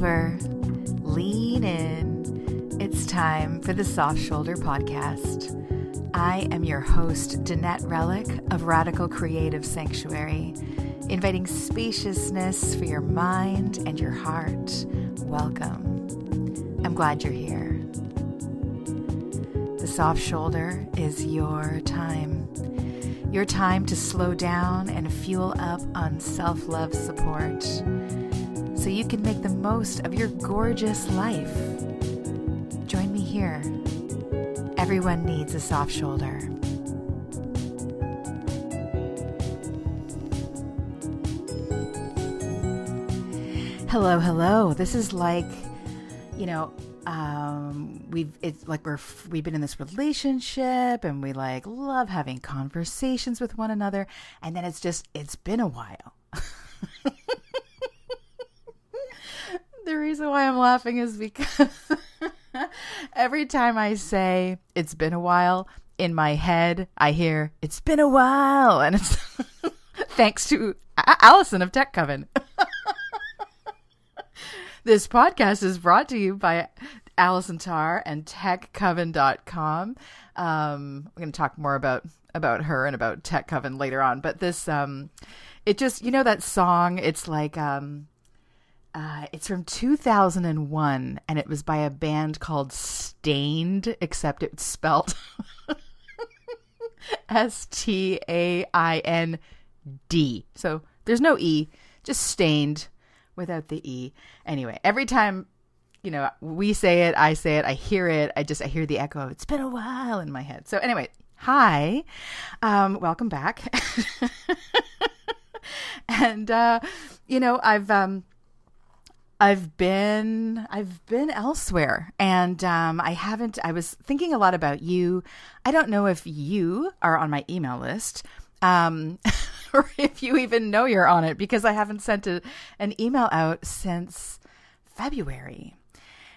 over, lean in. It's time for the Soft Shoulder Podcast. I am your host, Danette Relic of Radical Creative Sanctuary, inviting spaciousness for your mind and your heart. Welcome. I'm glad you're here. The soft shoulder is your time. Your time to slow down and fuel up on self love support so you can make the most of your gorgeous life. Join me here. Everyone needs a soft shoulder. Hello, hello. This is like, you know, um, we've it's like we're we've been in this relationship and we like love having conversations with one another, and then it's just it's been a while. The reason why I'm laughing is because every time I say it's been a while, in my head I hear it's been a while, and it's thanks to Allison of Tech Coven. this podcast is brought to you by Allison Tar and TechCoven.com. Um, we're going to talk more about about her and about Tech Coven later on, but this um, it just you know that song. It's like um, uh, it's from 2001 and it was by a band called Staind, except it's spelled S T A I N D. So there's no E, just Stained without the E. Anyway, every time you know we say it, I say it, I hear it, I just I hear the echo. It's been a while in my head. So anyway, hi, um, welcome back. and uh, you know I've um, I've been I've been elsewhere and um, I haven't I was thinking a lot about you. I don't know if you are on my email list. Um, or if you even know you're on it because I haven't sent a, an email out since February.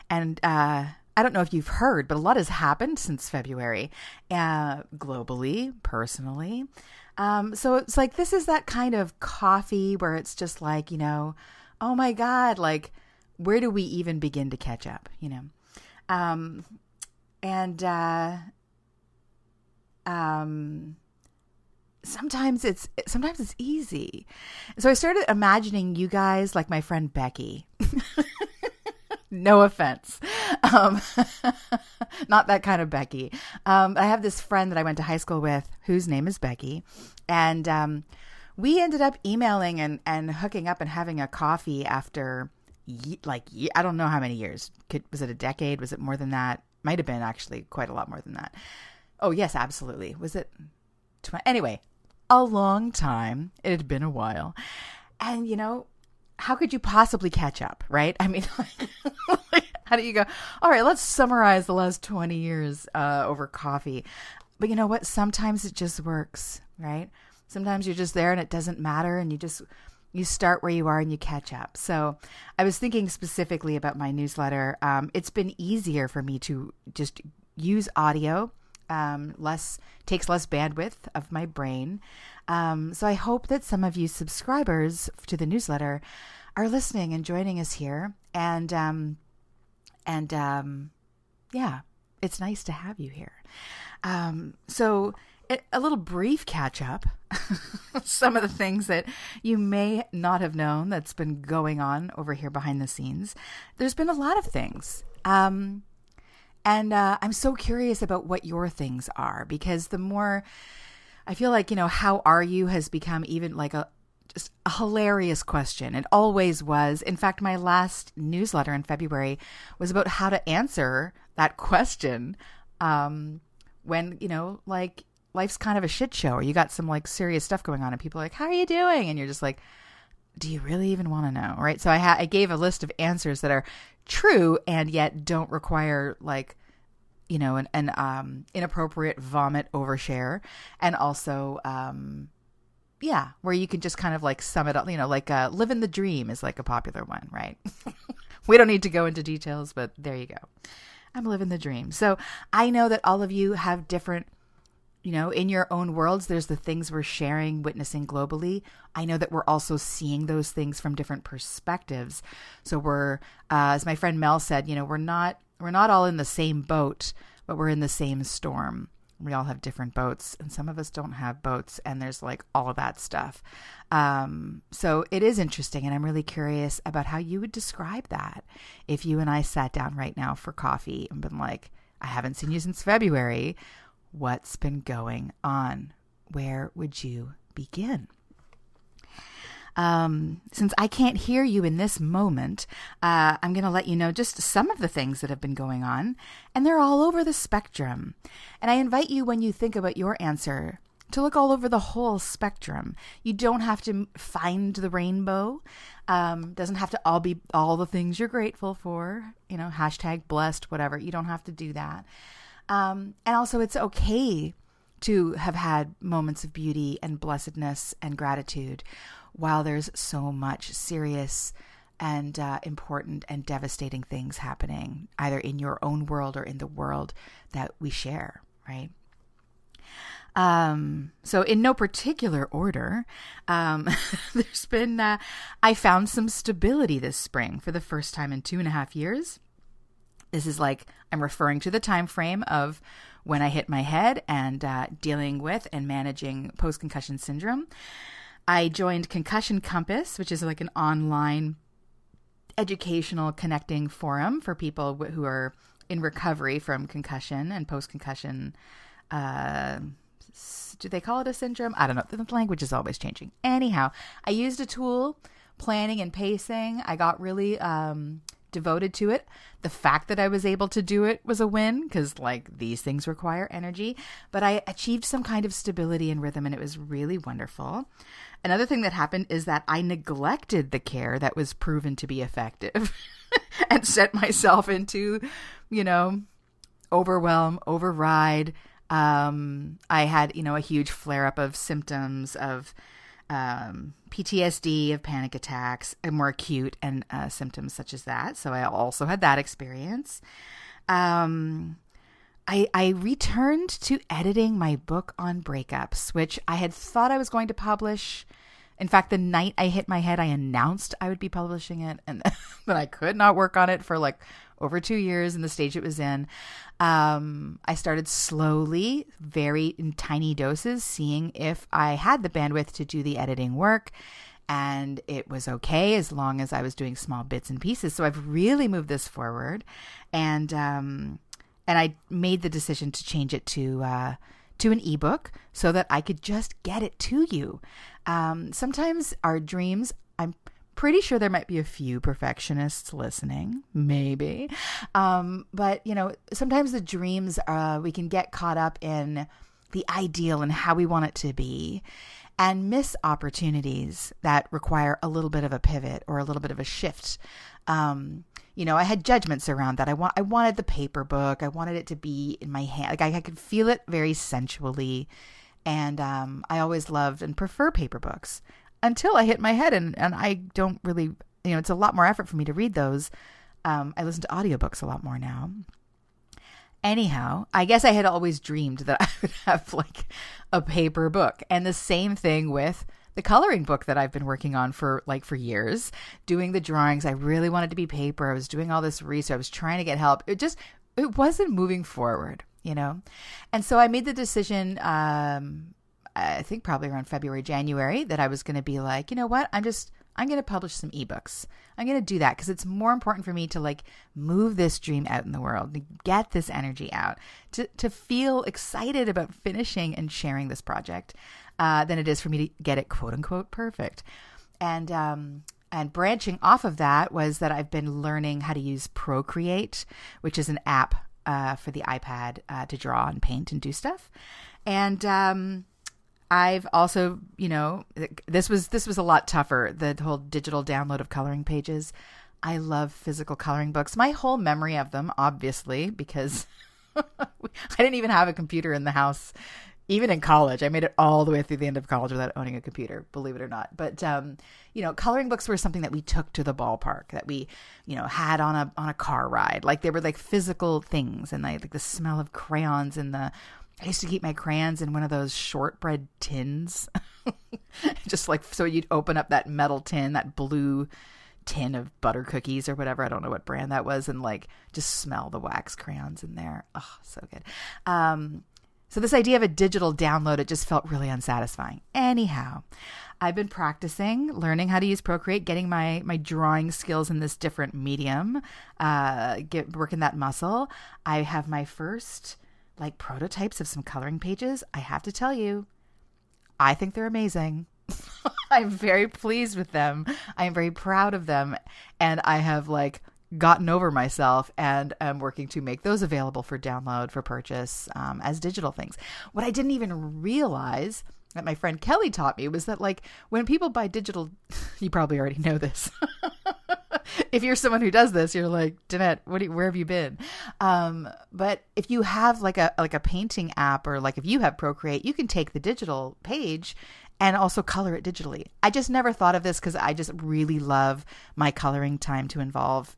And uh, I don't know if you've heard, but a lot has happened since February, uh, globally, personally. Um, so it's like this is that kind of coffee where it's just like, you know, oh my God, like, where do we even begin to catch up, you know? Um, and, uh, um, sometimes it's sometimes it's easy. So I started imagining you guys like my friend Becky. no offense. Um, not that kind of Becky. Um, I have this friend that I went to high school with whose name is Becky. And um, we ended up emailing and, and hooking up and having a coffee after like, I don't know how many years. Could, was it a decade? Was it more than that? Might have been actually quite a lot more than that. Oh, yes, absolutely. Was it 20? Anyway, a long time. It had been a while. And, you know, how could you possibly catch up, right? I mean, like, how do you go, all right, let's summarize the last 20 years uh, over coffee. But you know what? Sometimes it just works, right? Sometimes you're just there and it doesn't matter and you just you start where you are and you catch up. So I was thinking specifically about my newsletter. Um, it's been easier for me to just use audio um, less takes less bandwidth of my brain. Um, so I hope that some of you subscribers to the newsletter are listening and joining us here. And um, and um, yeah, it's nice to have you here. Um, so a little brief catch up. some of the things that you may not have known that's been going on over here behind the scenes. There's been a lot of things. Um, and uh, I'm so curious about what your things are because the more I feel like, you know, how are you has become even like a just a hilarious question. It always was. In fact, my last newsletter in February was about how to answer that question um, when, you know, like life's kind of a shit show or you got some like serious stuff going on and people are like, how are you doing? And you're just like, do you really even want to know? Right. So I, ha- I gave a list of answers that are true and yet don't require like you know an, an um inappropriate vomit overshare and also um yeah where you can just kind of like sum it up you know like uh living the dream is like a popular one right we don't need to go into details but there you go i'm living the dream so i know that all of you have different you know, in your own worlds, there's the things we're sharing, witnessing globally. I know that we're also seeing those things from different perspectives. So we're, uh, as my friend Mel said, you know, we're not we're not all in the same boat, but we're in the same storm. We all have different boats, and some of us don't have boats, and there's like all of that stuff. Um, so it is interesting, and I'm really curious about how you would describe that if you and I sat down right now for coffee and been like, I haven't seen you since February. What's been going on? Where would you begin? Um, since I can't hear you in this moment, uh, I'm going to let you know just some of the things that have been going on, and they're all over the spectrum. And I invite you, when you think about your answer, to look all over the whole spectrum. You don't have to find the rainbow. Um, doesn't have to all be all the things you're grateful for. You know, hashtag blessed, whatever. You don't have to do that. Um, and also, it's okay to have had moments of beauty and blessedness and gratitude while there's so much serious and uh, important and devastating things happening, either in your own world or in the world that we share, right? Um, so, in no particular order, um, there's been, uh, I found some stability this spring for the first time in two and a half years. This is like I'm referring to the time frame of when I hit my head and uh, dealing with and managing post concussion syndrome. I joined Concussion Compass, which is like an online educational connecting forum for people who are in recovery from concussion and post concussion. Uh, do they call it a syndrome? I don't know. The language is always changing. Anyhow, I used a tool, planning and pacing. I got really um, devoted to it. The fact that I was able to do it was a win because, like, these things require energy. But I achieved some kind of stability and rhythm, and it was really wonderful. Another thing that happened is that I neglected the care that was proven to be effective and set myself into, you know, overwhelm, override. Um, I had, you know, a huge flare up of symptoms of um, PTSD, of panic attacks, and more acute and uh, symptoms such as that. So I also had that experience. Um, I, I returned to editing my book on breakups, which I had thought I was going to publish. In fact, the night I hit my head, I announced I would be publishing it, and but I could not work on it for like over two years in the stage it was in. Um, I started slowly, very in tiny doses, seeing if I had the bandwidth to do the editing work. And it was okay as long as I was doing small bits and pieces. So I've really moved this forward, and um, and I made the decision to change it to uh, to an ebook so that I could just get it to you. Um, sometimes our dreams, I'm pretty sure there might be a few perfectionists listening, maybe. Um, but, you know, sometimes the dreams, uh, we can get caught up in the ideal and how we want it to be and miss opportunities that require a little bit of a pivot or a little bit of a shift. Um, you know, I had judgments around that. I want, I wanted the paper book. I wanted it to be in my hand. Like I, I could feel it very sensually, and um, I always loved and prefer paper books until I hit my head and, and I don't really, you know, it's a lot more effort for me to read those. Um, I listen to audiobooks a lot more now. Anyhow, I guess I had always dreamed that I would have like a paper book. And the same thing with the coloring book that I've been working on for like for years, doing the drawings. I really wanted to be paper. I was doing all this research. I was trying to get help. It just it wasn't moving forward, you know. And so I made the decision um I think probably around February, January, that I was going to be like, you know what? I'm just, I'm going to publish some ebooks. I'm going to do that because it's more important for me to like move this dream out in the world, to get this energy out, to, to feel excited about finishing and sharing this project uh, than it is for me to get it quote unquote perfect. And, um, and branching off of that was that I've been learning how to use Procreate, which is an app uh, for the iPad uh, to draw and paint and do stuff. And um, I've also, you know, this was this was a lot tougher. The whole digital download of coloring pages. I love physical coloring books. My whole memory of them, obviously, because I didn't even have a computer in the house. Even in college, I made it all the way through the end of college without owning a computer, believe it or not. But um, you know, coloring books were something that we took to the ballpark, that we, you know, had on a on a car ride. Like they were like physical things, and like, like the smell of crayons and the I used to keep my crayons in one of those shortbread tins. Just like so you'd open up that metal tin, that blue tin of butter cookies or whatever. I don't know what brand that was, and like just smell the wax crayons in there. Oh, so good. Um, so this idea of a digital download, it just felt really unsatisfying. Anyhow, I've been practicing, learning how to use Procreate, getting my my drawing skills in this different medium, uh, get working that muscle. I have my first like prototypes of some coloring pages. I have to tell you, I think they're amazing. I'm very pleased with them. I am very proud of them. And I have like gotten over myself and am working to make those available for download for purchase um, as digital things. What I didn't even realize that my friend Kelly taught me was that like when people buy digital, you probably already know this. if you're someone who does this, you're like, Danette, what you, where have you been? Um, but if you have like a like a painting app or like if you have Procreate, you can take the digital page and also color it digitally. I just never thought of this because I just really love my coloring time to involve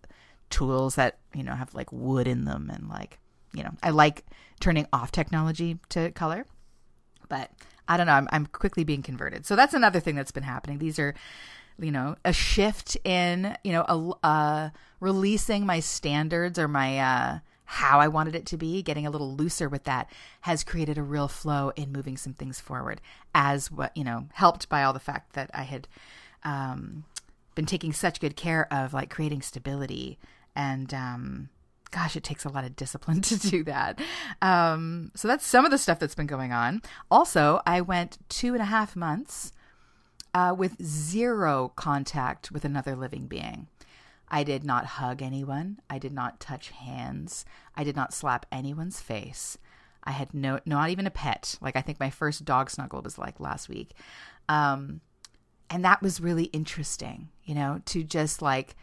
tools that you know have like wood in them and like you know I like turning off technology to color, but I don't know. I'm, I'm quickly being converted. So that's another thing that's been happening. These are you know a shift in you know a, uh, releasing my standards or my uh, how I wanted it to be, getting a little looser with that has created a real flow in moving some things forward. As what you know, helped by all the fact that I had um, been taking such good care of like creating stability and um, gosh, it takes a lot of discipline to do that. Um, so that's some of the stuff that's been going on. Also, I went two and a half months uh, with zero contact with another living being. I did not hug anyone. I did not touch hands. I did not slap anyone's face. I had no, not even a pet. Like I think my first dog snuggle was like last week. Um, and that was really interesting, you know, to just like,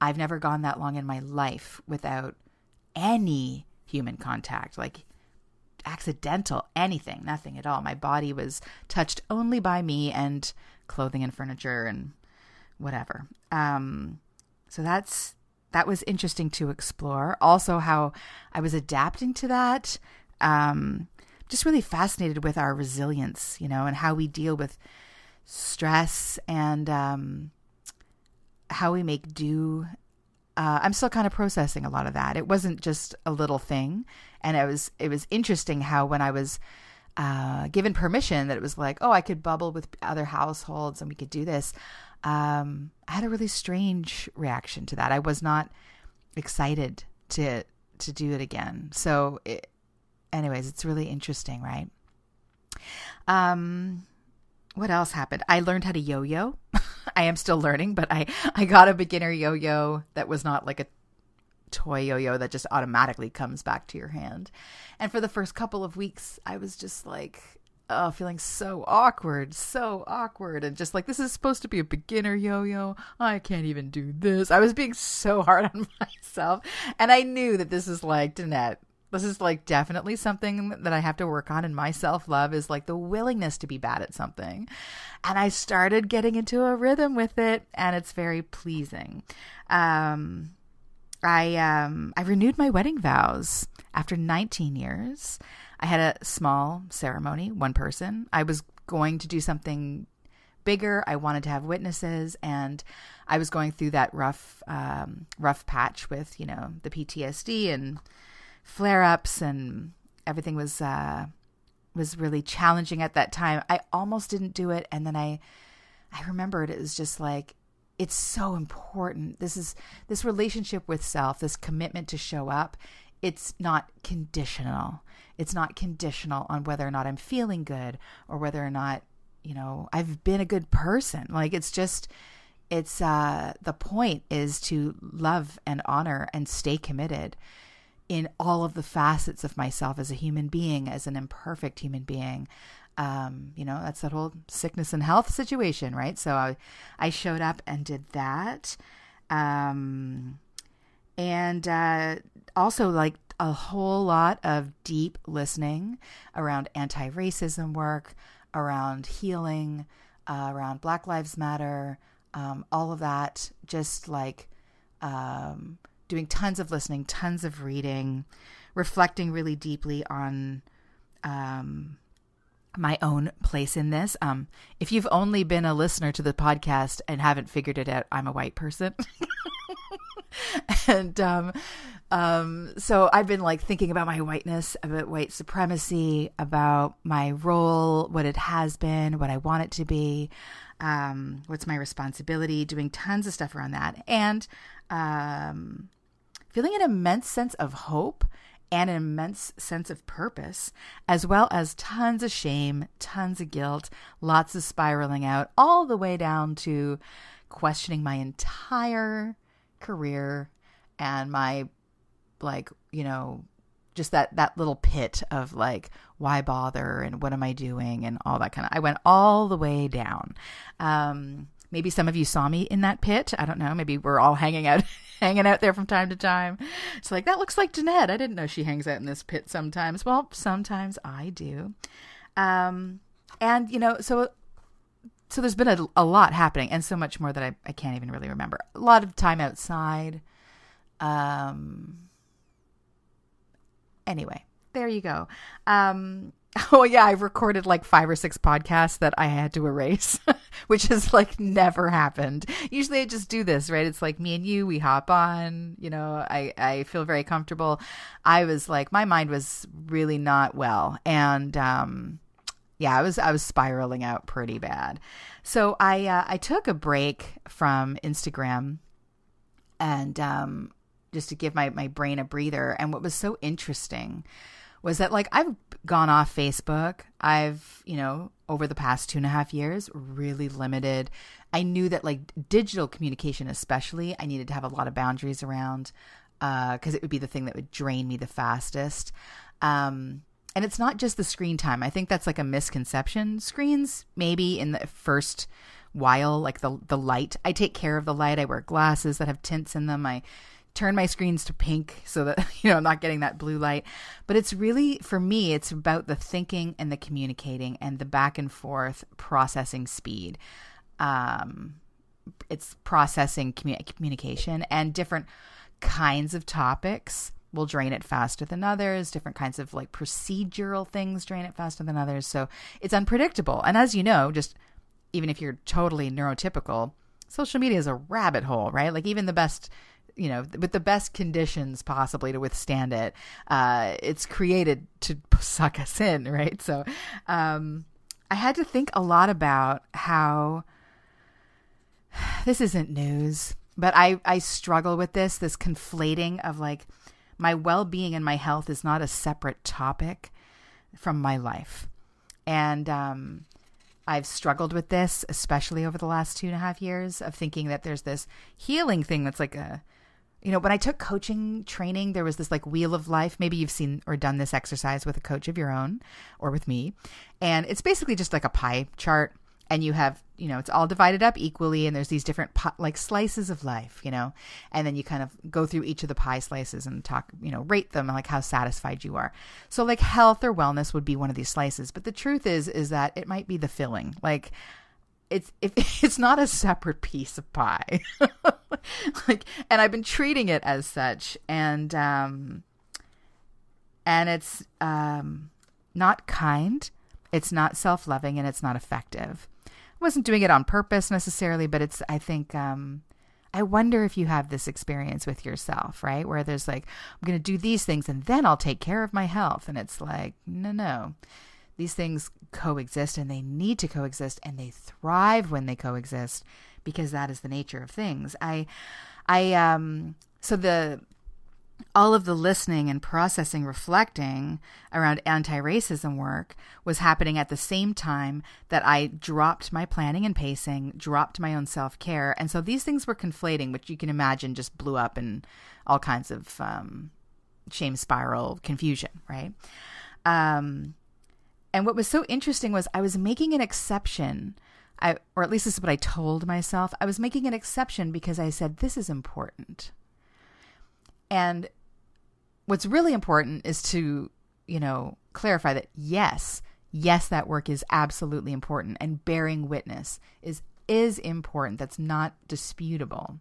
I've never gone that long in my life without any human contact, like accidental, anything, nothing at all. My body was touched only by me and clothing and furniture and whatever. Um, so that's that was interesting to explore. Also, how I was adapting to that. Um, just really fascinated with our resilience, you know, and how we deal with stress and um, how we make do. Uh, I'm still kind of processing a lot of that. It wasn't just a little thing, and it was it was interesting how when I was uh, given permission that it was like, oh, I could bubble with other households and we could do this. Um, I had a really strange reaction to that. I was not excited to to do it again. So, it, anyways, it's really interesting, right? Um, what else happened? I learned how to yo-yo. I am still learning, but I I got a beginner yo-yo that was not like a toy yo-yo that just automatically comes back to your hand. And for the first couple of weeks, I was just like oh, feeling so awkward, so awkward, and just like this is supposed to be a beginner yo-yo. I can't even do this. I was being so hard on myself, and I knew that this is like Danette. This is like definitely something that I have to work on in my self love is like the willingness to be bad at something. And I started getting into a rhythm with it, and it's very pleasing. Um, I um I renewed my wedding vows after 19 years. I had a small ceremony, one person. I was going to do something bigger. I wanted to have witnesses, and I was going through that rough um, rough patch with you know the PTSD and flare ups, and everything was uh, was really challenging at that time. I almost didn't do it, and then I I remembered it was just like it's so important. This is this relationship with self, this commitment to show up. It's not conditional. It's not conditional on whether or not I'm feeling good or whether or not, you know, I've been a good person. Like it's just it's uh the point is to love and honor and stay committed in all of the facets of myself as a human being, as an imperfect human being um, you know, that's that whole sickness and health situation, right? So I, I showed up and did that. Um, and uh, also like a whole lot of deep listening around anti racism work, around healing, uh, around Black Lives Matter, um, all of that. Just like um, doing tons of listening, tons of reading, reflecting really deeply on um, my own place in this. Um, if you've only been a listener to the podcast and haven't figured it out, I'm a white person. and um, um, so I've been like thinking about my whiteness, about white supremacy, about my role, what it has been, what I want it to be, um, what's my responsibility, doing tons of stuff around that, and um, feeling an immense sense of hope and an immense sense of purpose, as well as tons of shame, tons of guilt, lots of spiraling out, all the way down to questioning my entire career and my, like, you know, just that that little pit of like why bother and what am i doing and all that kind of i went all the way down. Um maybe some of you saw me in that pit. I don't know. Maybe we're all hanging out hanging out there from time to time. It's like, that looks like Danette. I didn't know she hangs out in this pit sometimes. Well, sometimes I do. Um, and, you know, so so there's been a, a lot happening and so much more that I, I can't even really remember. A lot of time outside. Um, anyway, there you go. Um, Oh yeah, I've recorded like five or six podcasts that I had to erase, which has like never happened. Usually I just do this, right? It's like me and you, we hop on, you know, I, I feel very comfortable. I was like my mind was really not well. And um yeah, I was I was spiraling out pretty bad. So I uh, I took a break from Instagram and um just to give my, my brain a breather. And what was so interesting was that like I've gone off Facebook. I've, you know, over the past two and a half years, really limited. I knew that like digital communication, especially, I needed to have a lot of boundaries around because uh, it would be the thing that would drain me the fastest. Um, and it's not just the screen time. I think that's like a misconception. Screens, maybe in the first while, like the the light. I take care of the light. I wear glasses that have tints in them. I turn my screens to pink so that you know I'm not getting that blue light. But it's really for me it's about the thinking and the communicating and the back and forth processing speed. Um it's processing commu- communication and different kinds of topics will drain it faster than others. Different kinds of like procedural things drain it faster than others. So it's unpredictable. And as you know, just even if you're totally neurotypical, social media is a rabbit hole, right? Like even the best you know, with the best conditions possibly to withstand it. Uh, it's created to suck us in, right? So, um, I had to think a lot about how this isn't news, but I, I struggle with this, this conflating of like my well being and my health is not a separate topic from my life. And, um, I've struggled with this, especially over the last two and a half years, of thinking that there's this healing thing that's like a you know, when I took coaching training, there was this like wheel of life. Maybe you've seen or done this exercise with a coach of your own or with me. And it's basically just like a pie chart. And you have, you know, it's all divided up equally. And there's these different pot, like slices of life, you know, and then you kind of go through each of the pie slices and talk, you know, rate them like how satisfied you are. So like health or wellness would be one of these slices. But the truth is, is that it might be the filling. Like, it's if it's not a separate piece of pie like and i've been treating it as such and um and it's um not kind it's not self-loving and it's not effective i wasn't doing it on purpose necessarily but it's i think um I wonder if you have this experience with yourself, right? Where there's like, I'm going to do these things and then I'll take care of my health. And it's like, no, no these things coexist and they need to coexist and they thrive when they coexist because that is the nature of things. I I um so the all of the listening and processing reflecting around anti-racism work was happening at the same time that I dropped my planning and pacing, dropped my own self-care. And so these things were conflating, which you can imagine just blew up in all kinds of um, shame spiral confusion, right? Um, and what was so interesting was I was making an exception. I, or at least this is what I told myself. I was making an exception because I said, this is important. And what's really important is to, you know, clarify that yes, yes, that work is absolutely important and bearing witness is is important. That's not disputable.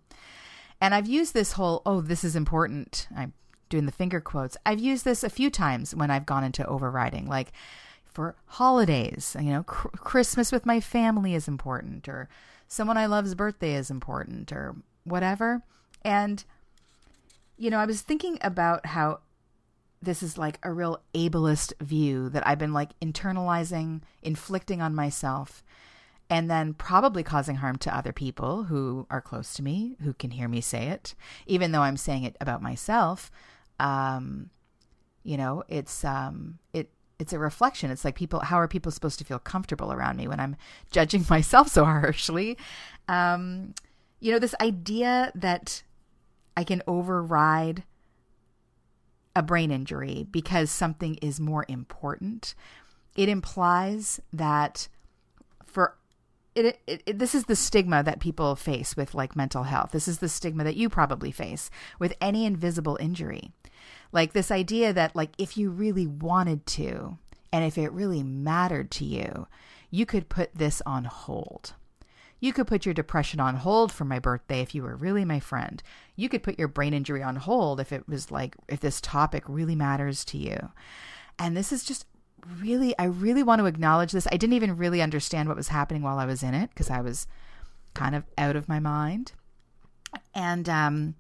And I've used this whole, oh, this is important. I'm doing the finger quotes. I've used this a few times when I've gone into overriding, like for holidays. You know, cr- Christmas with my family is important, or someone I love's birthday is important, or whatever. And, you know, I was thinking about how this is like a real ableist view that I've been like internalizing, inflicting on myself, and then probably causing harm to other people who are close to me, who can hear me say it, even though I'm saying it about myself. Um, you know, it's um, it it's a reflection. It's like people, how are people supposed to feel comfortable around me when I'm judging myself so harshly? Um, you know, this idea that I can override a brain injury because something is more important. It implies that for it, it, it, this is the stigma that people face with like mental health. This is the stigma that you probably face with any invisible injury. Like this idea that like if you really wanted to and if it really mattered to you, you could put this on hold. You could put your depression on hold for my birthday if you were really my friend. You could put your brain injury on hold if it was like, if this topic really matters to you. And this is just really, I really want to acknowledge this. I didn't even really understand what was happening while I was in it because I was kind of out of my mind. And, um,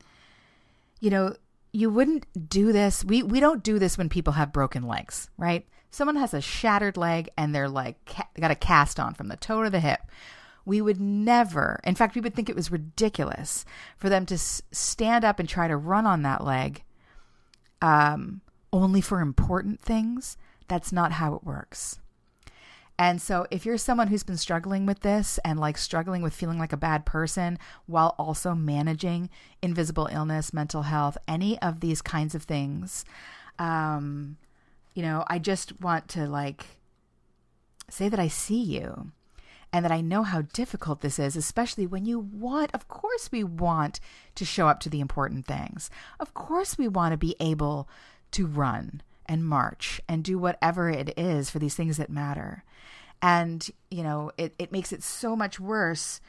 you know, you wouldn't do this. We, we don't do this when people have broken legs, right? Someone has a shattered leg and they're like, ca- got a cast on from the toe to the hip we would never, in fact, we would think it was ridiculous for them to s- stand up and try to run on that leg um, only for important things. That's not how it works. And so, if you're someone who's been struggling with this and like struggling with feeling like a bad person while also managing invisible illness, mental health, any of these kinds of things, um, you know, I just want to like say that I see you and that I know how difficult this is, especially when you want, of course, we want to show up to the important things. Of course, we want to be able to run and march and do whatever it is for these things that matter. And, you know, it, it makes it so much worse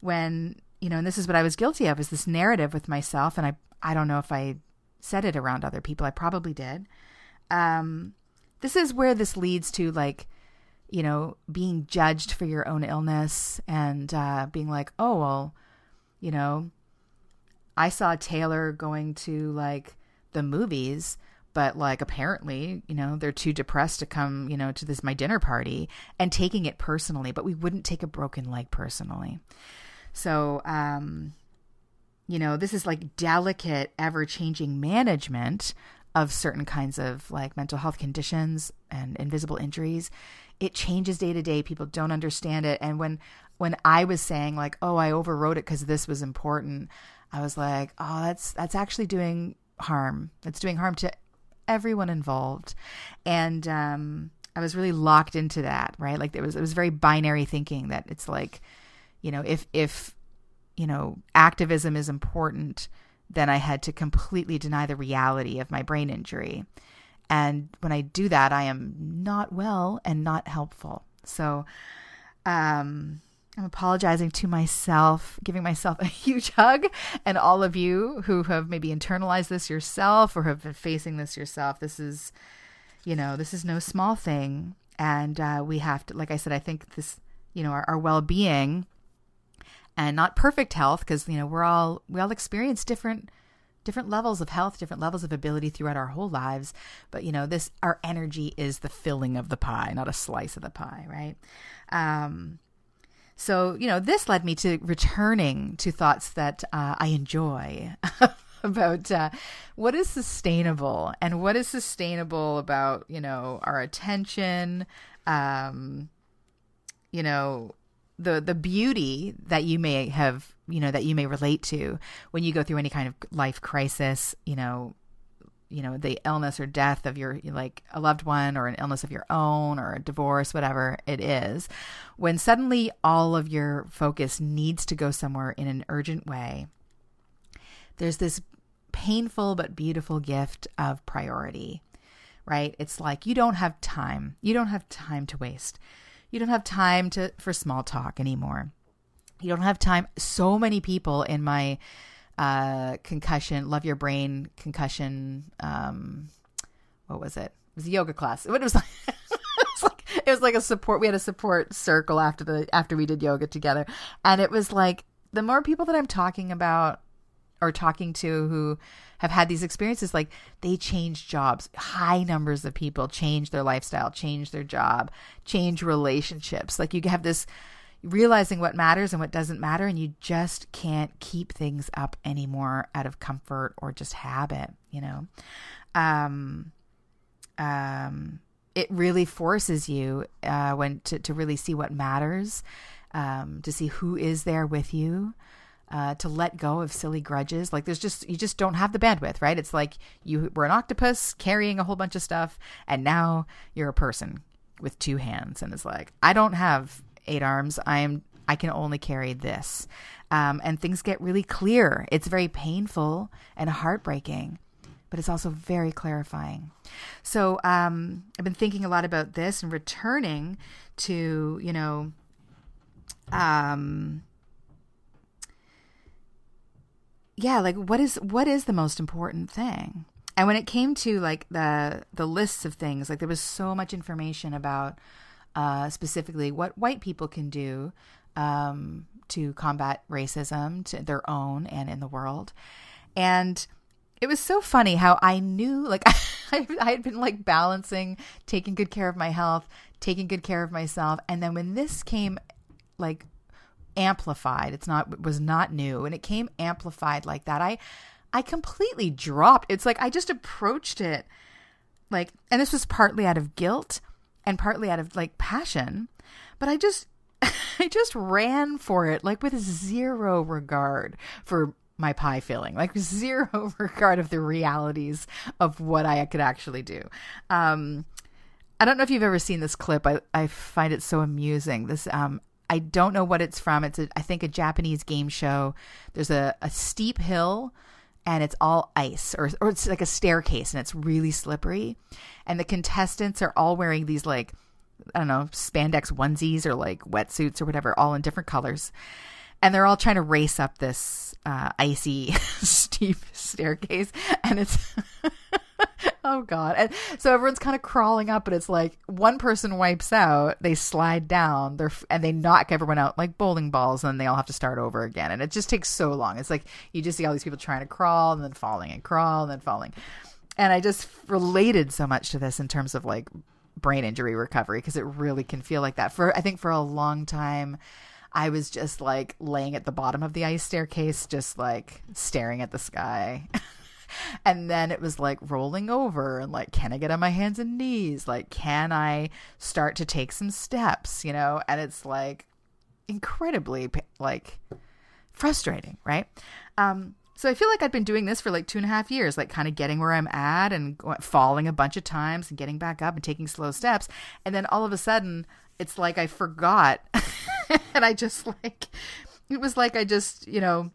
when, you know, and this is what I was guilty of is this narrative with myself. And I, I don't know if I said it around other people. I probably did. Um, this is where this leads to like you know, being judged for your own illness and uh, being like, oh, well, you know, I saw Taylor going to like the movies, but like apparently, you know, they're too depressed to come, you know, to this my dinner party and taking it personally, but we wouldn't take a broken leg personally. So, um, you know, this is like delicate, ever changing management of certain kinds of like mental health conditions and invisible injuries it changes day to day. People don't understand it. And when when I was saying like, "Oh, I overwrote it because this was important," I was like, "Oh, that's that's actually doing harm. It's doing harm to everyone involved." And um, I was really locked into that. Right, like it was it was very binary thinking that it's like, you know, if if you know activism is important, then I had to completely deny the reality of my brain injury. And when I do that, I am not well and not helpful. So um, I'm apologizing to myself, giving myself a huge hug, and all of you who have maybe internalized this yourself or have been facing this yourself. This is, you know, this is no small thing. And uh, we have to, like I said, I think this, you know, our, our well being and not perfect health, because, you know, we're all, we all experience different different levels of health, different levels of ability throughout our whole lives. But, you know, this, our energy is the filling of the pie, not a slice of the pie, right? Um, so, you know, this led me to returning to thoughts that uh, I enjoy about uh, what is sustainable and what is sustainable about, you know, our attention, um, you know, the the beauty that you may have you know that you may relate to when you go through any kind of life crisis you know you know the illness or death of your like a loved one or an illness of your own or a divorce whatever it is when suddenly all of your focus needs to go somewhere in an urgent way there's this painful but beautiful gift of priority right it's like you don't have time you don't have time to waste you don't have time to for small talk anymore. You don't have time. So many people in my uh, concussion, love your brain concussion. Um, what was it? It was a yoga class. It was like, it was like it was like a support. We had a support circle after the after we did yoga together, and it was like the more people that I'm talking about or talking to who have had these experiences like they change jobs high numbers of people change their lifestyle change their job change relationships like you have this realizing what matters and what doesn't matter and you just can't keep things up anymore out of comfort or just habit you know um um it really forces you uh when to, to really see what matters um to see who is there with you uh, to let go of silly grudges. Like there's just you just don't have the bandwidth, right? It's like you were an octopus carrying a whole bunch of stuff, and now you're a person with two hands, and it's like I don't have eight arms. I am I can only carry this, um, and things get really clear. It's very painful and heartbreaking. But it's also very clarifying. So um, I've been thinking a lot about this and returning to, you know, um, yeah, like what is what is the most important thing? And when it came to like the the lists of things, like there was so much information about uh, specifically what white people can do um, to combat racism to their own and in the world. And it was so funny how I knew, like, I, I had been like balancing taking good care of my health, taking good care of myself. And then when this came, like, amplified. It's not was not new and it came amplified like that. I I completely dropped. It's like I just approached it like and this was partly out of guilt and partly out of like passion, but I just I just ran for it like with zero regard for my pie filling, like zero regard of the realities of what I could actually do. Um, I don't know if you've ever seen this clip. I, I find it so amusing. This um, I don't know what it's from. It's a, I think a Japanese game show. There's a, a steep hill and it's all ice or or it's like a staircase and it's really slippery. And the contestants are all wearing these like I don't know, spandex onesies or like wetsuits or whatever, all in different colors. And they're all trying to race up this uh, icy steep staircase and it's oh god. And so everyone's kind of crawling up but it's like one person wipes out they slide down they're and they knock everyone out like bowling balls and then they all have to start over again. And it just takes so long. It's like you just see all these people trying to crawl and then falling and crawl and then falling. And i just related so much to this in terms of like brain injury recovery because it really can feel like that. For i think for a long time I was just like laying at the bottom of the ice staircase, just like staring at the sky. and then it was like rolling over and like can i get on my hands and knees like can i start to take some steps you know and it's like incredibly like frustrating right um so I feel like I've been doing this for like two and a half years, like kind of getting where I'm at and falling a bunch of times and getting back up and taking slow steps. And then all of a sudden, it's like I forgot. and I just like, it was like I just, you know,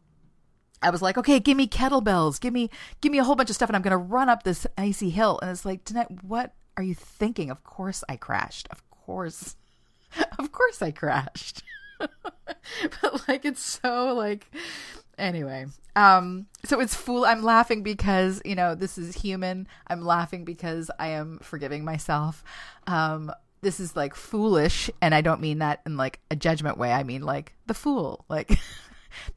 I was like, okay, give me kettlebells, give me give me a whole bunch of stuff, and I'm gonna run up this icy hill. And it's like, Danette, what are you thinking? Of course I crashed. Of course, of course I crashed. but like, it's so like, anyway. Um, so it's fool. I'm laughing because you know this is human. I'm laughing because I am forgiving myself. Um, this is like foolish, and I don't mean that in like a judgment way. I mean like the fool, like.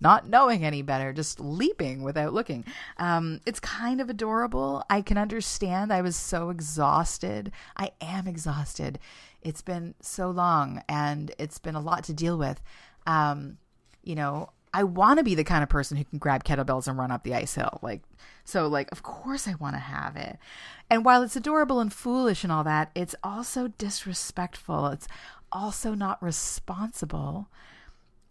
not knowing any better, just leaping without looking. Um, it's kind of adorable. I can understand. I was so exhausted. I am exhausted. It's been so long and it's been a lot to deal with. Um, you know, I want to be the kind of person who can grab kettlebells and run up the ice hill. Like, so, like, of course I want to have it. And while it's adorable and foolish and all that, it's also disrespectful. It's also not responsible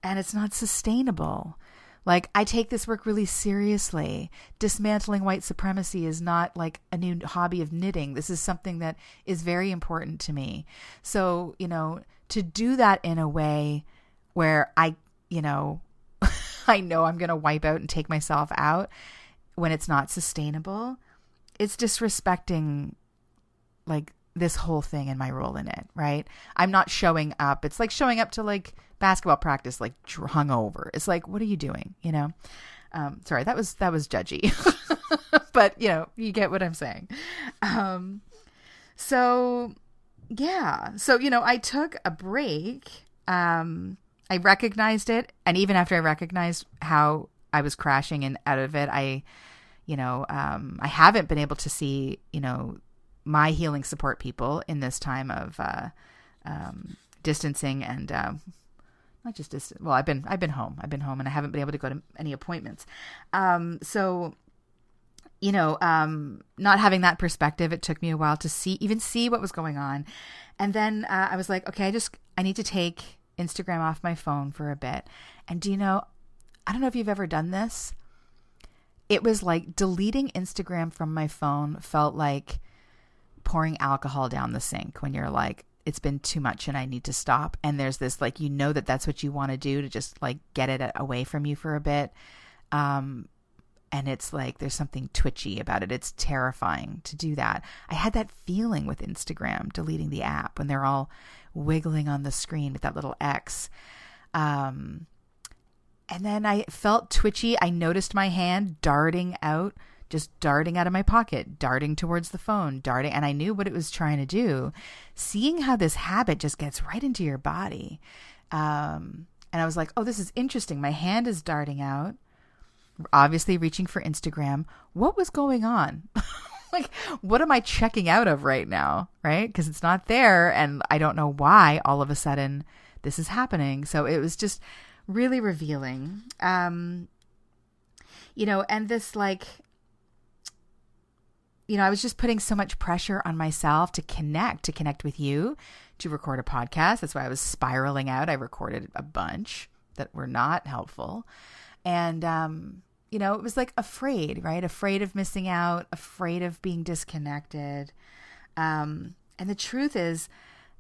and it's not sustainable. Like, I take this work really seriously. Dismantling white supremacy is not like a new hobby of knitting. This is something that is very important to me. So, you know, to do that in a way where I, you know, I know I'm going to wipe out and take myself out when it's not sustainable, it's disrespecting like this whole thing and my role in it, right? I'm not showing up. It's like showing up to like basketball practice like hungover. It's like, what are you doing? You know? Um, sorry, that was that was judgy, but you know, you get what I'm saying. Um, so yeah, so you know, I took a break. Um, I recognized it, and even after I recognized how I was crashing and out of it, I, you know, um, I haven't been able to see, you know, my healing support people in this time of uh, um, distancing and uh, not just distant. Well, I've been I've been home. I've been home, and I haven't been able to go to any appointments. Um, so, you know, um, not having that perspective, it took me a while to see even see what was going on, and then uh, I was like, okay, I just I need to take Instagram off my phone for a bit. And do you know, I don't know if you've ever done this. It was like deleting Instagram from my phone felt like pouring alcohol down the sink when you're like, it's been too much and I need to stop. And there's this like, you know, that that's what you want to do to just like get it away from you for a bit. Um, and it's like there's something twitchy about it. It's terrifying to do that. I had that feeling with Instagram deleting the app when they're all wiggling on the screen with that little X. Um, and then I felt twitchy. I noticed my hand darting out just darting out of my pocket, darting towards the phone, darting, and I knew what it was trying to do. Seeing how this habit just gets right into your body. Um, and I was like, oh, this is interesting. My hand is darting out, obviously reaching for Instagram. What was going on? like, what am I checking out of right now? Right? Because it's not there. And I don't know why all of a sudden this is happening. So it was just really revealing. Um, you know, and this like you know, I was just putting so much pressure on myself to connect, to connect with you, to record a podcast. That's why I was spiraling out. I recorded a bunch that were not helpful. And, um, you know, it was like afraid, right? Afraid of missing out, afraid of being disconnected. Um, and the truth is,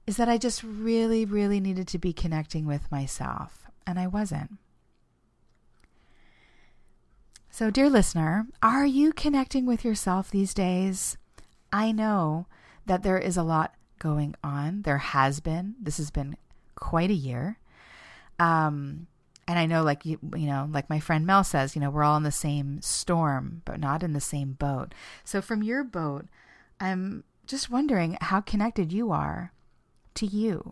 is that I just really, really needed to be connecting with myself, and I wasn't. So, dear listener, are you connecting with yourself these days? I know that there is a lot going on. There has been. This has been quite a year. Um, and I know, like you, you know, like my friend Mel says, you know, we're all in the same storm, but not in the same boat. So, from your boat, I'm just wondering how connected you are to you.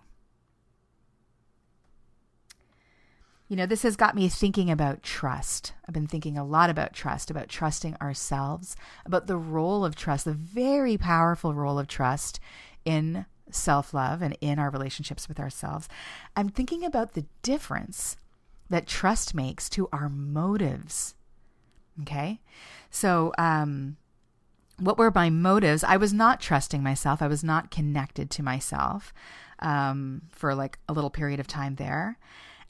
You know, this has got me thinking about trust. I've been thinking a lot about trust, about trusting ourselves, about the role of trust, the very powerful role of trust in self love and in our relationships with ourselves. I'm thinking about the difference that trust makes to our motives. Okay. So, um, what were my motives? I was not trusting myself. I was not connected to myself um, for like a little period of time there.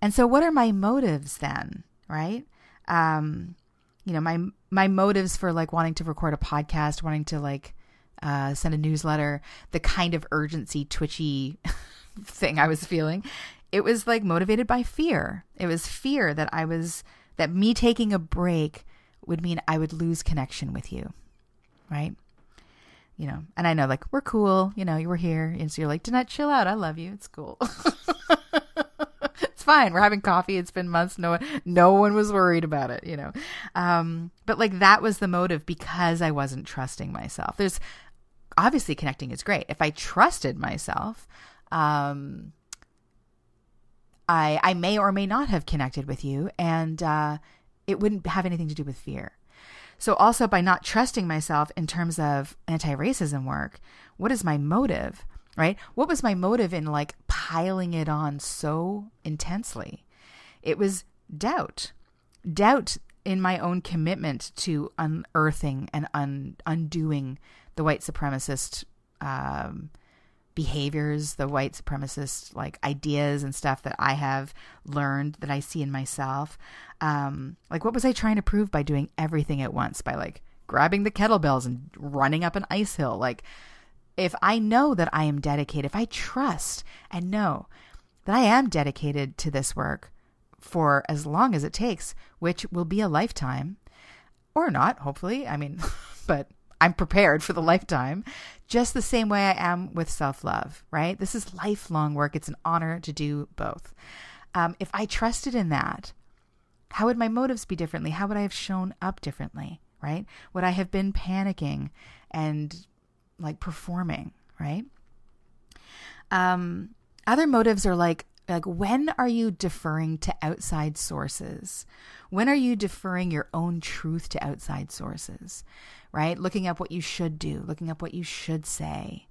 And so, what are my motives then, right? Um, you know, my my motives for like wanting to record a podcast, wanting to like uh, send a newsletter, the kind of urgency, twitchy thing I was feeling, it was like motivated by fear. It was fear that I was that me taking a break would mean I would lose connection with you, right? You know, and I know like we're cool, you know, you were here, and so you're like, "Do not chill out. I love you. It's cool." fine. We're having coffee. It's been months. No one, no one was worried about it, you know. Um, but like that was the motive because I wasn't trusting myself. There's obviously connecting is great. If I trusted myself, um, I I may or may not have connected with you, and uh, it wouldn't have anything to do with fear. So also by not trusting myself in terms of anti-racism work, what is my motive? Right? What was my motive in like piling it on so intensely? It was doubt. Doubt in my own commitment to unearthing and un- undoing the white supremacist um, behaviors, the white supremacist like ideas and stuff that I have learned that I see in myself. Um, like, what was I trying to prove by doing everything at once? By like grabbing the kettlebells and running up an ice hill? Like, if I know that I am dedicated, if I trust and know that I am dedicated to this work for as long as it takes, which will be a lifetime or not, hopefully. I mean, but I'm prepared for the lifetime, just the same way I am with self love, right? This is lifelong work. It's an honor to do both. Um, if I trusted in that, how would my motives be differently? How would I have shown up differently? Right? Would I have been panicking and like performing? Right? Um, other motives are like like when are you deferring to outside sources when are you deferring your own truth to outside sources right looking up what you should do looking up what you should say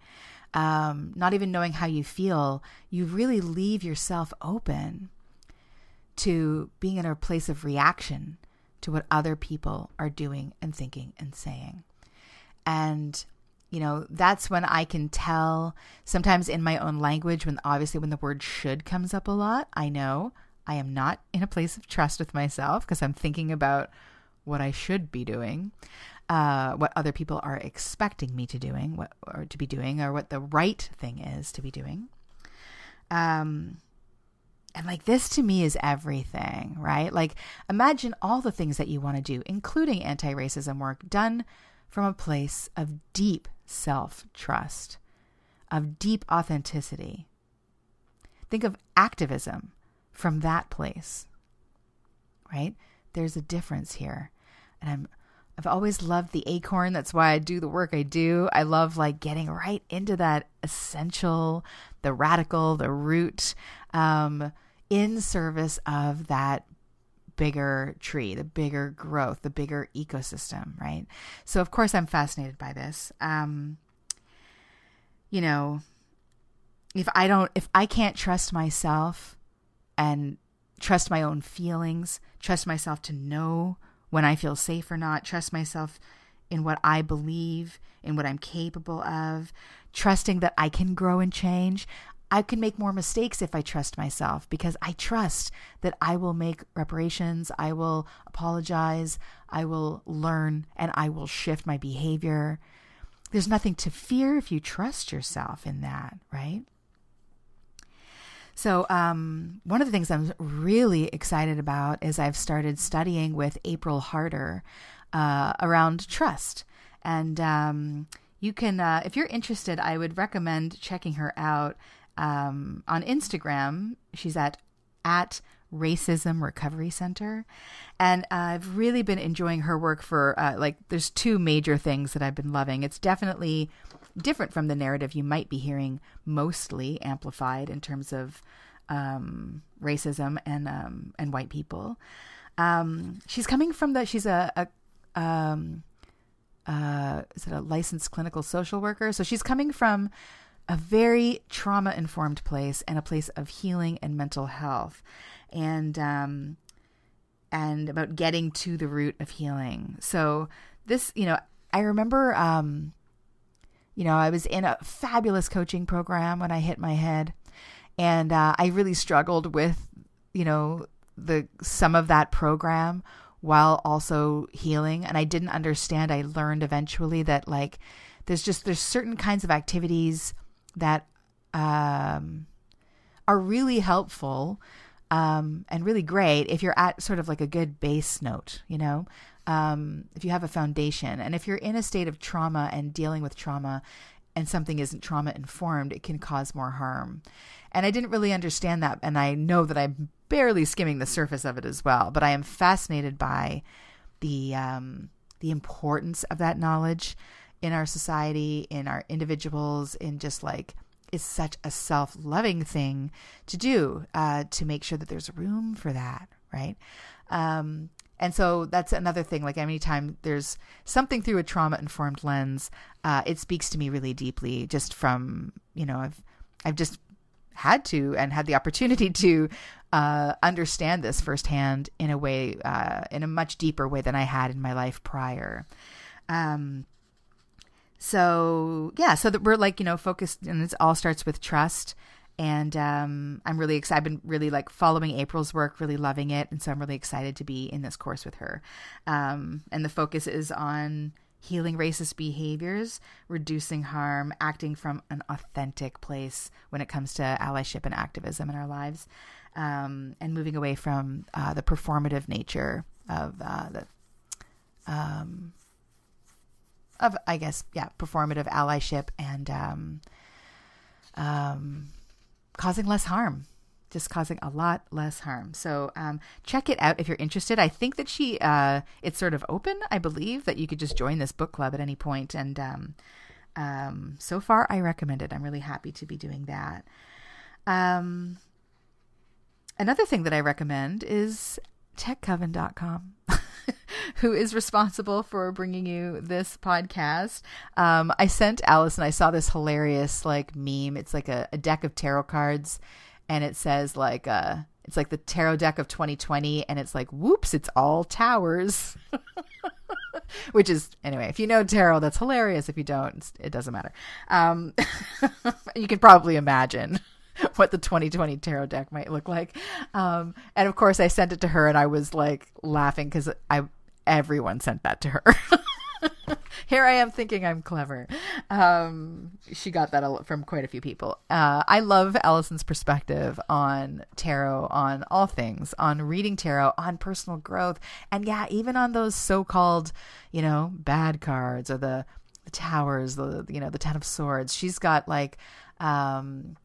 um, not even knowing how you feel you really leave yourself open to being in a place of reaction to what other people are doing and thinking and saying and you know, that's when I can tell sometimes in my own language, when obviously when the word should comes up a lot, I know I am not in a place of trust with myself because I'm thinking about what I should be doing, uh, what other people are expecting me to doing, what or to be doing, or what the right thing is to be doing. Um, and like this to me is everything, right? Like imagine all the things that you want to do, including anti-racism work, done from a place of deep self trust, of deep authenticity. Think of activism from that place, right? There's a difference here. And I'm I've always loved the acorn. That's why I do the work I do. I love like getting right into that essential, the radical, the root, um, in service of that bigger tree, the bigger growth, the bigger ecosystem, right? So, of course, I'm fascinated by this. Um, you know, if I don't, if I can't trust myself and trust my own feelings, trust myself to know when I feel safe or not, trust myself in what I believe, in what I'm capable of, trusting that I can grow and change, I can make more mistakes if I trust myself because I trust that I will make reparations, I will apologize, I will learn, and I will shift my behavior. There's nothing to fear if you trust yourself in that, right? So, um, one of the things I'm really excited about is I've started studying with April Harter uh, around trust. And um, you can, uh, if you're interested, I would recommend checking her out um, on Instagram. She's at at Racism Recovery Center, and uh, I've really been enjoying her work for uh, like. There's two major things that I've been loving. It's definitely different from the narrative you might be hearing, mostly amplified in terms of um, racism and um, and white people. Um, she's coming from the. She's a, a um, uh, is it a licensed clinical social worker? So she's coming from a very trauma informed place and a place of healing and mental health. And um and about getting to the root of healing. So this you know i remember um you know i was in a fabulous coaching program when i hit my head. And uh, i really struggled with you know the some of that program while also healing. And i didn't understand. I learned eventually that like there's just there's certain kinds of activities that um, are really helpful um, and really great if you're at sort of like a good base note, you know, um, if you have a foundation. And if you're in a state of trauma and dealing with trauma and something isn't trauma informed, it can cause more harm. And I didn't really understand that. And I know that I'm barely skimming the surface of it as well. But I am fascinated by the, um, the importance of that knowledge in our society, in our individuals, in just like is such a self loving thing to do uh, to make sure that there's room for that, right? Um, and so that's another thing. Like anytime there's something through a trauma informed lens, uh, it speaks to me really deeply. Just from you know, I've I've just had to and had the opportunity to uh, understand this firsthand in a way, uh, in a much deeper way than I had in my life prior. Um, so yeah, so that we're like you know focused, and it all starts with trust. And um, I'm really excited. I've been really like following April's work, really loving it, and so I'm really excited to be in this course with her. Um, and the focus is on healing racist behaviors, reducing harm, acting from an authentic place when it comes to allyship and activism in our lives, um, and moving away from uh, the performative nature of uh, the um, of I guess yeah performative allyship and um, um, causing less harm just causing a lot less harm. So um, check it out if you're interested. I think that she uh, it's sort of open. I believe that you could just join this book club at any point. and um, um, so far I recommend it. I'm really happy to be doing that. Um, another thing that I recommend is techcoven.com. who is responsible for bringing you this podcast. Um, I sent Allison, I saw this hilarious like meme. It's like a, a deck of tarot cards and it says like uh it's like the tarot deck of 2020 and it's like whoops it's all towers which is anyway if you know tarot that's hilarious if you don't it doesn't matter um you can probably imagine what the 2020 tarot deck might look like um and of course i sent it to her and i was like laughing because i everyone sent that to her Here I am thinking I'm clever. Um, she got that from quite a few people. Uh, I love Allison's perspective on tarot, on all things, on reading tarot, on personal growth, and yeah, even on those so-called, you know, bad cards or the, the towers, the you know, the Ten of Swords. She's got like um,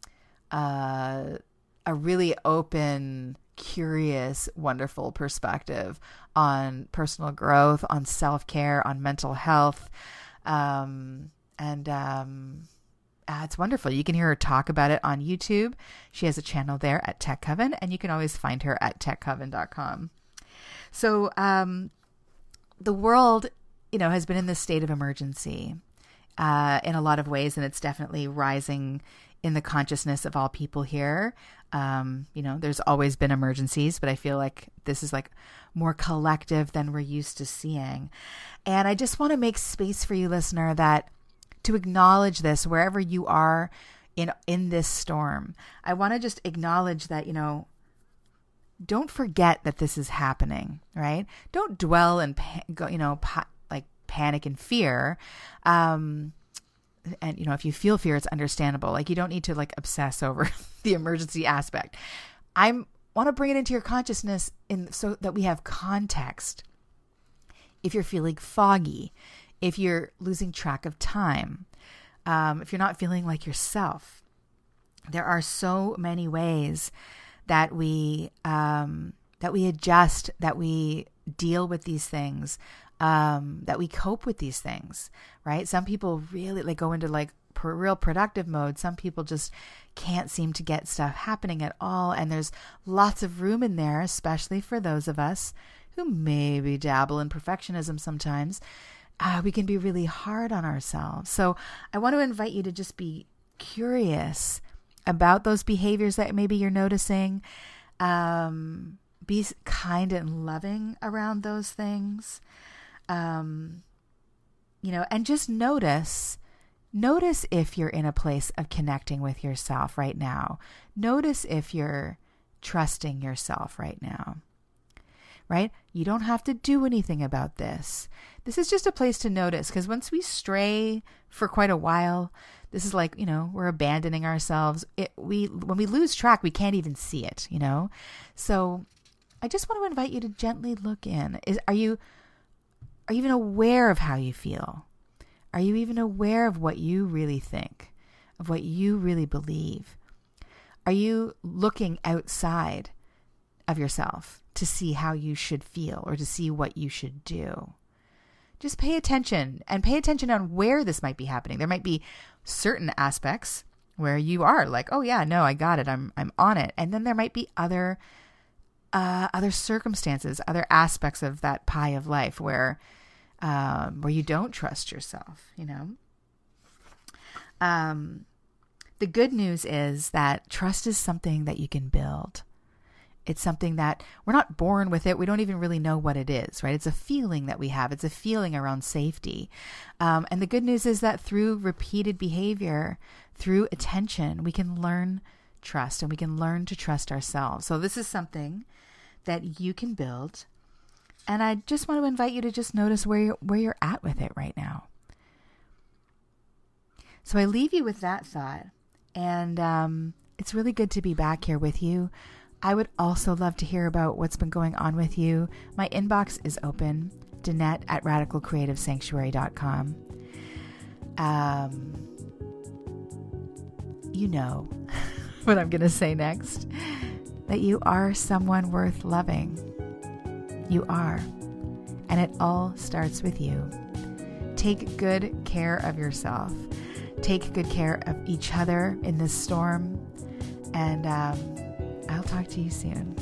uh, a really open curious, wonderful perspective on personal growth, on self care, on mental health. Um, and um, uh, it's wonderful. You can hear her talk about it on YouTube. She has a channel there at Tech Coven, and you can always find her at techcoven.com. So, um, the world, you know, has been in this state of emergency uh, in a lot of ways, and it's definitely rising in the consciousness of all people here. Um, you know, there's always been emergencies, but I feel like this is like more collective than we're used to seeing. And I just want to make space for you, listener, that to acknowledge this wherever you are in in this storm. I want to just acknowledge that, you know, don't forget that this is happening, right? Don't dwell and you know, pa- like panic and fear. Um, and you know if you feel fear it's understandable. Like you don't need to like obsess over the emergency aspect. I want to bring it into your consciousness in so that we have context. If you're feeling foggy if you're losing track of time um, if you're not feeling like yourself there are so many ways that we um, that we adjust that we deal with these things um, that we cope with these things, right? Some people really like go into like per, real productive mode. Some people just can't seem to get stuff happening at all. And there's lots of room in there, especially for those of us who maybe dabble in perfectionism sometimes. Uh, we can be really hard on ourselves. So I want to invite you to just be curious about those behaviors that maybe you're noticing. Um, be kind and loving around those things um, you know, and just notice notice if you're in a place of connecting with yourself right now. Notice if you're trusting yourself right now. Right? You don't have to do anything about this. This is just a place to notice because once we stray for quite a while, this is like, you know, we're abandoning ourselves. It we when we lose track, we can't even see it, you know? So I just want to invite you to gently look in. Is are you are you even aware of how you feel? Are you even aware of what you really think, of what you really believe? Are you looking outside of yourself to see how you should feel or to see what you should do? Just pay attention and pay attention on where this might be happening. There might be certain aspects where you are like, "Oh yeah, no, I got it. I'm I'm on it." And then there might be other uh, other circumstances, other aspects of that pie of life where um, where you don't trust yourself. You know. Um, the good news is that trust is something that you can build. It's something that we're not born with it. We don't even really know what it is, right? It's a feeling that we have. It's a feeling around safety. Um, and the good news is that through repeated behavior, through attention, we can learn trust and we can learn to trust ourselves. So, this is something that you can build. And I just want to invite you to just notice where you're, where you're at with it right now. So I leave you with that thought. And um, it's really good to be back here with you. I would also love to hear about what's been going on with you. My inbox is open, Danette at radicalcreativesanctuary.com. Um, you know what I'm going to say next. that you are someone worth loving. You are. And it all starts with you. Take good care of yourself. Take good care of each other in this storm. And um, I'll talk to you soon.